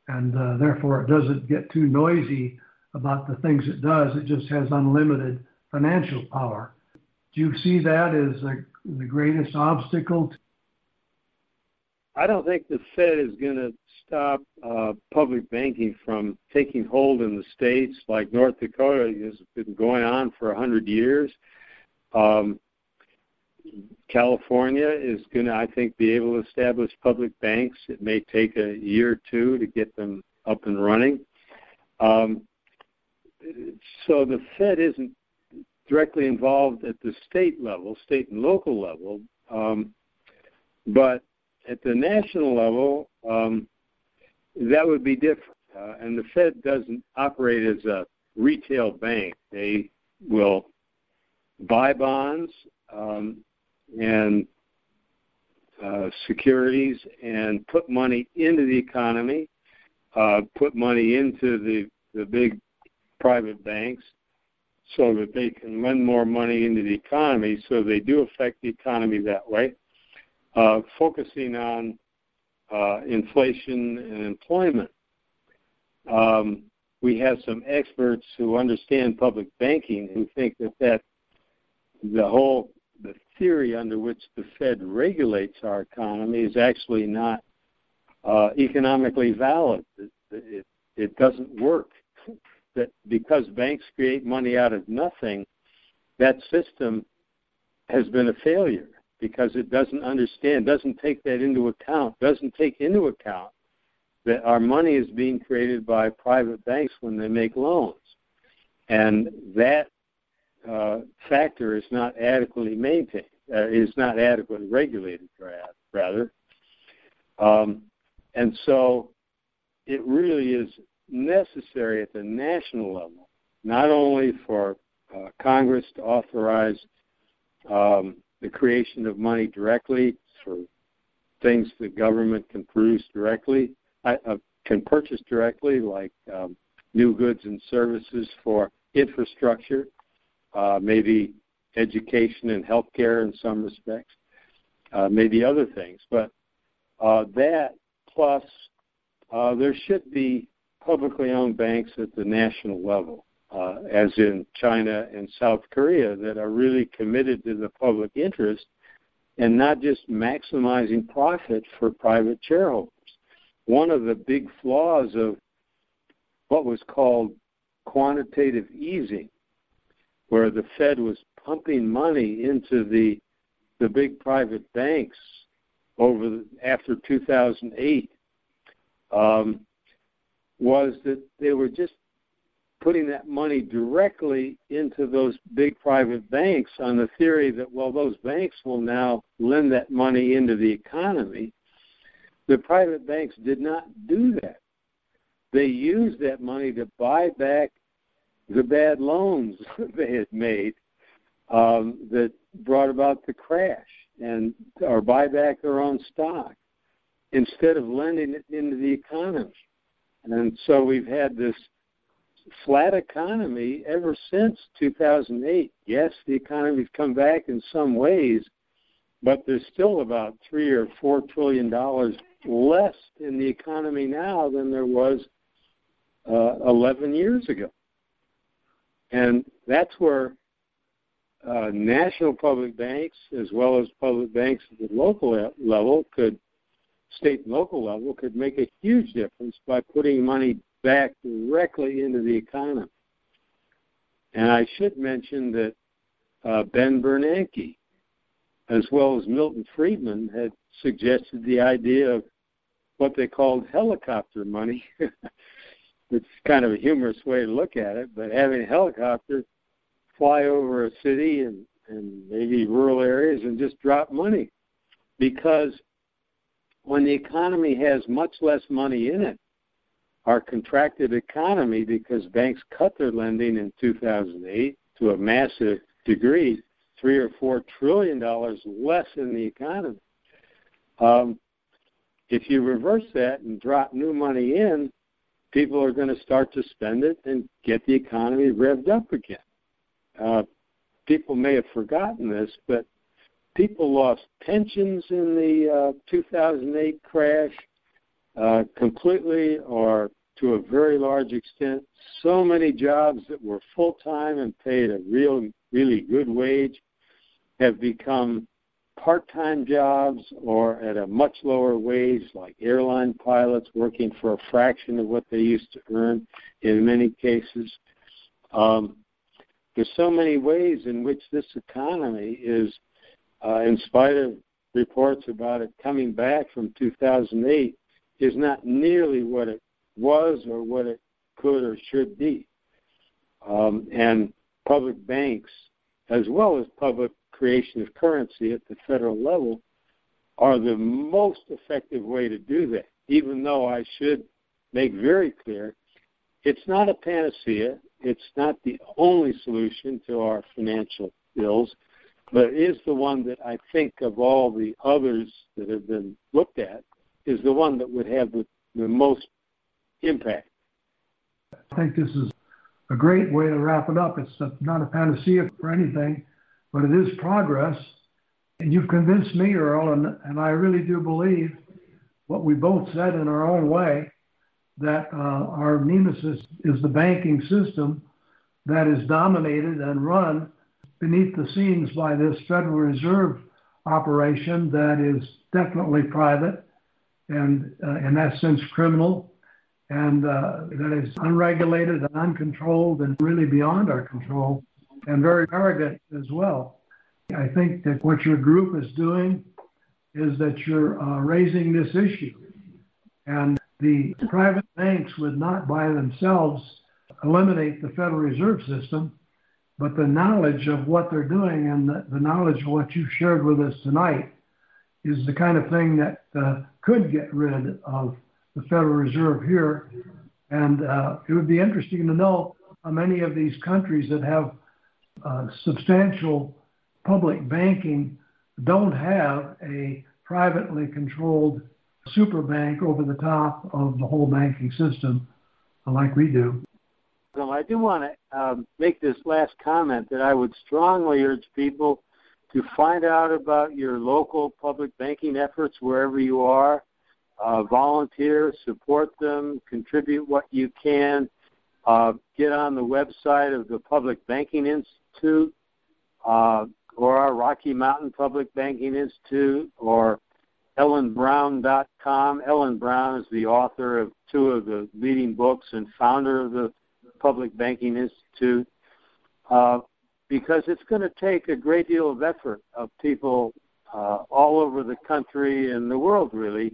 and uh, therefore it doesn't get too noisy about the things it does. It just has unlimited financial power. Do you see that as a, the greatest obstacle? I don't think the Fed is going to stop uh, public banking from taking hold in the states like North Dakota has been going on for a hundred years. Um, California is going to, I think, be able to establish public banks. It may take a year or two to get them up and running. Um, so the Fed isn't directly involved at the state level, state and local level, um, but at the national level, um, that would be different. Uh, and the Fed doesn't operate as a retail bank. They will buy bonds um, and uh, securities and put money into the economy, uh, put money into the, the big private banks so that they can lend more money into the economy. So they do affect the economy that way, focusing on uh, inflation and employment. Um, we have some experts who understand public banking who think that that the whole the theory under which the Fed regulates our economy is actually not uh, economically valid. It, it, it doesn't work. That because banks create money out of nothing, that system has been a failure because it doesn't understand, doesn't take that into account, doesn't take into account that our money is being created by private banks when they make loans. And that uh, factor is not adequately maintained, uh, is not adequately regulated, rather. Um, and so it really is necessary at the national level, not only for uh, Congress to authorize um, the creation of money directly for things the government can produce directly, I, uh, can purchase directly, like um, new goods and services for infrastructure uh, maybe education and healthcare in some respects, uh, maybe other things. But uh, that plus uh, there should be publicly owned banks at the national level, uh, as in China and South Korea, that are really committed to the public interest and not just maximizing profit for private shareholders. One of the big flaws of what was called quantitative easing where the Fed was pumping money into the the big private banks over the, after 2008 um, was that they were just putting that money directly into those big private banks on the theory that well those banks will now lend that money into the economy the private banks did not do that they used that money to buy back the bad loans they had made um, that brought about the crash and or buy back their own stock instead of lending it into the economy. And so we've had this flat economy ever since 2008. Yes, the economy's come back in some ways, but there's still about three or four trillion dollars less in the economy now than there was uh, 11 years ago. And that's where uh, national public banks, as well as public banks at the local level, could state and local level could make a huge difference by putting money back directly into the economy. And I should mention that uh, Ben Bernanke, as well as Milton Friedman, had suggested the idea of what they called helicopter money, it's kind of a humorous way to look at it, but having a helicopter fly over a city and, and maybe rural areas and just drop money. Because when the economy has much less money in it, our contracted economy, because banks cut their lending in 2008 to a massive degree, three or four trillion dollars less in the economy. Um, if you reverse that and drop new money in, people are going to start to spend it and get the economy revved up again. Uh, people may have forgotten this, but people lost pensions in the uh, 2008 crash uh, completely or to a very large extent. So many jobs that were full time and paid a real, really good wage have become part time jobs or at a much lower wage, like airline pilots working for a fraction of what they used to earn in many cases. Um, there's so many ways in which this economy is, uh, in spite of reports about it coming back from 2008, is not nearly what it was or what it could or should be. Um, and public banks, as well as public creation of currency at the federal level, are the most effective way to do that. Even though I should make very clear, it's not a panacea. It's not the only solution to our financial ills, but it is the one that I think of all the others that have been looked at is the one that would have the, the most impact. I think this is a great way to wrap it up. It's not a panacea for anything, but it is progress. And you've convinced me, Earl, and, and I really do believe what we both said in our own way that uh, our nemesis is the banking system that is dominated and run beneath the scenes by this Federal Reserve operation that is definitely private and, uh, in that sense, criminal and uh, that is unregulated and uncontrolled and really beyond our control and very arrogant as well. I think that what your group is doing is that you're uh, raising this issue. And the private banks would not by themselves eliminate the Federal Reserve System, but the knowledge of what they're doing and the, the knowledge of what you've shared with us tonight is the kind of thing that uh, could get rid of the Federal Reserve here. And uh, it would be interesting to know how many of these countries that have uh, substantial public banking don't have a privately controlled super bank over the top of the whole banking system like we do. I do want to um, make this last comment that I would strongly urge people to find out about your local public banking efforts wherever you are uh, volunteer, support them, contribute what you can. Uh, get on the website of the Public Banking Institute uh, or our Rocky Mountain Public Banking Institute or ellenbrown.com. Ellen Brown is the author of two of the leading books and founder of the Public Banking Institute. Uh, because it's going to take a great deal of effort of people uh, all over the country and the world, really,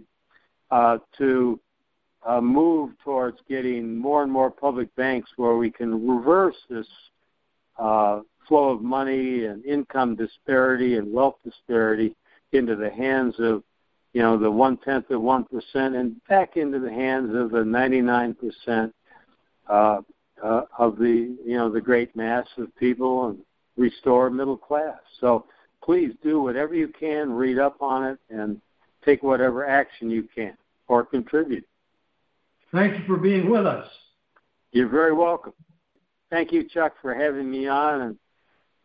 uh, to uh, move towards getting more and more public banks where we can reverse this uh, flow of money and income disparity and wealth disparity into the hands of you know the one tenth of one percent and back into the hands of the ninety nine percent uh, uh, of the you know the great mass of people and restore middle class. So please do whatever you can, read up on it, and take whatever action you can or contribute. Thank you for being with us. You're very welcome. Thank you, Chuck, for having me on, and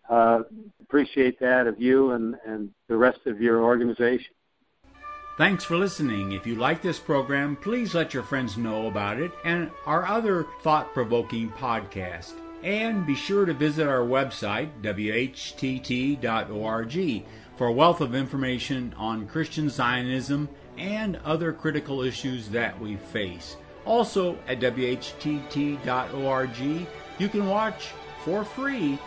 uh, appreciate that of you and, and the rest of your organization. Thanks for listening. If you like this program, please let your friends know about it and our other thought provoking podcast. And be sure to visit our website, whtt.org, for a wealth of information on Christian Zionism and other critical issues that we face. Also, at WHTT.org, you can watch for free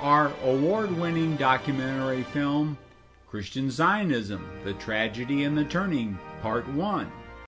our award winning documentary film, Christian Zionism The Tragedy and the Turning, Part 1.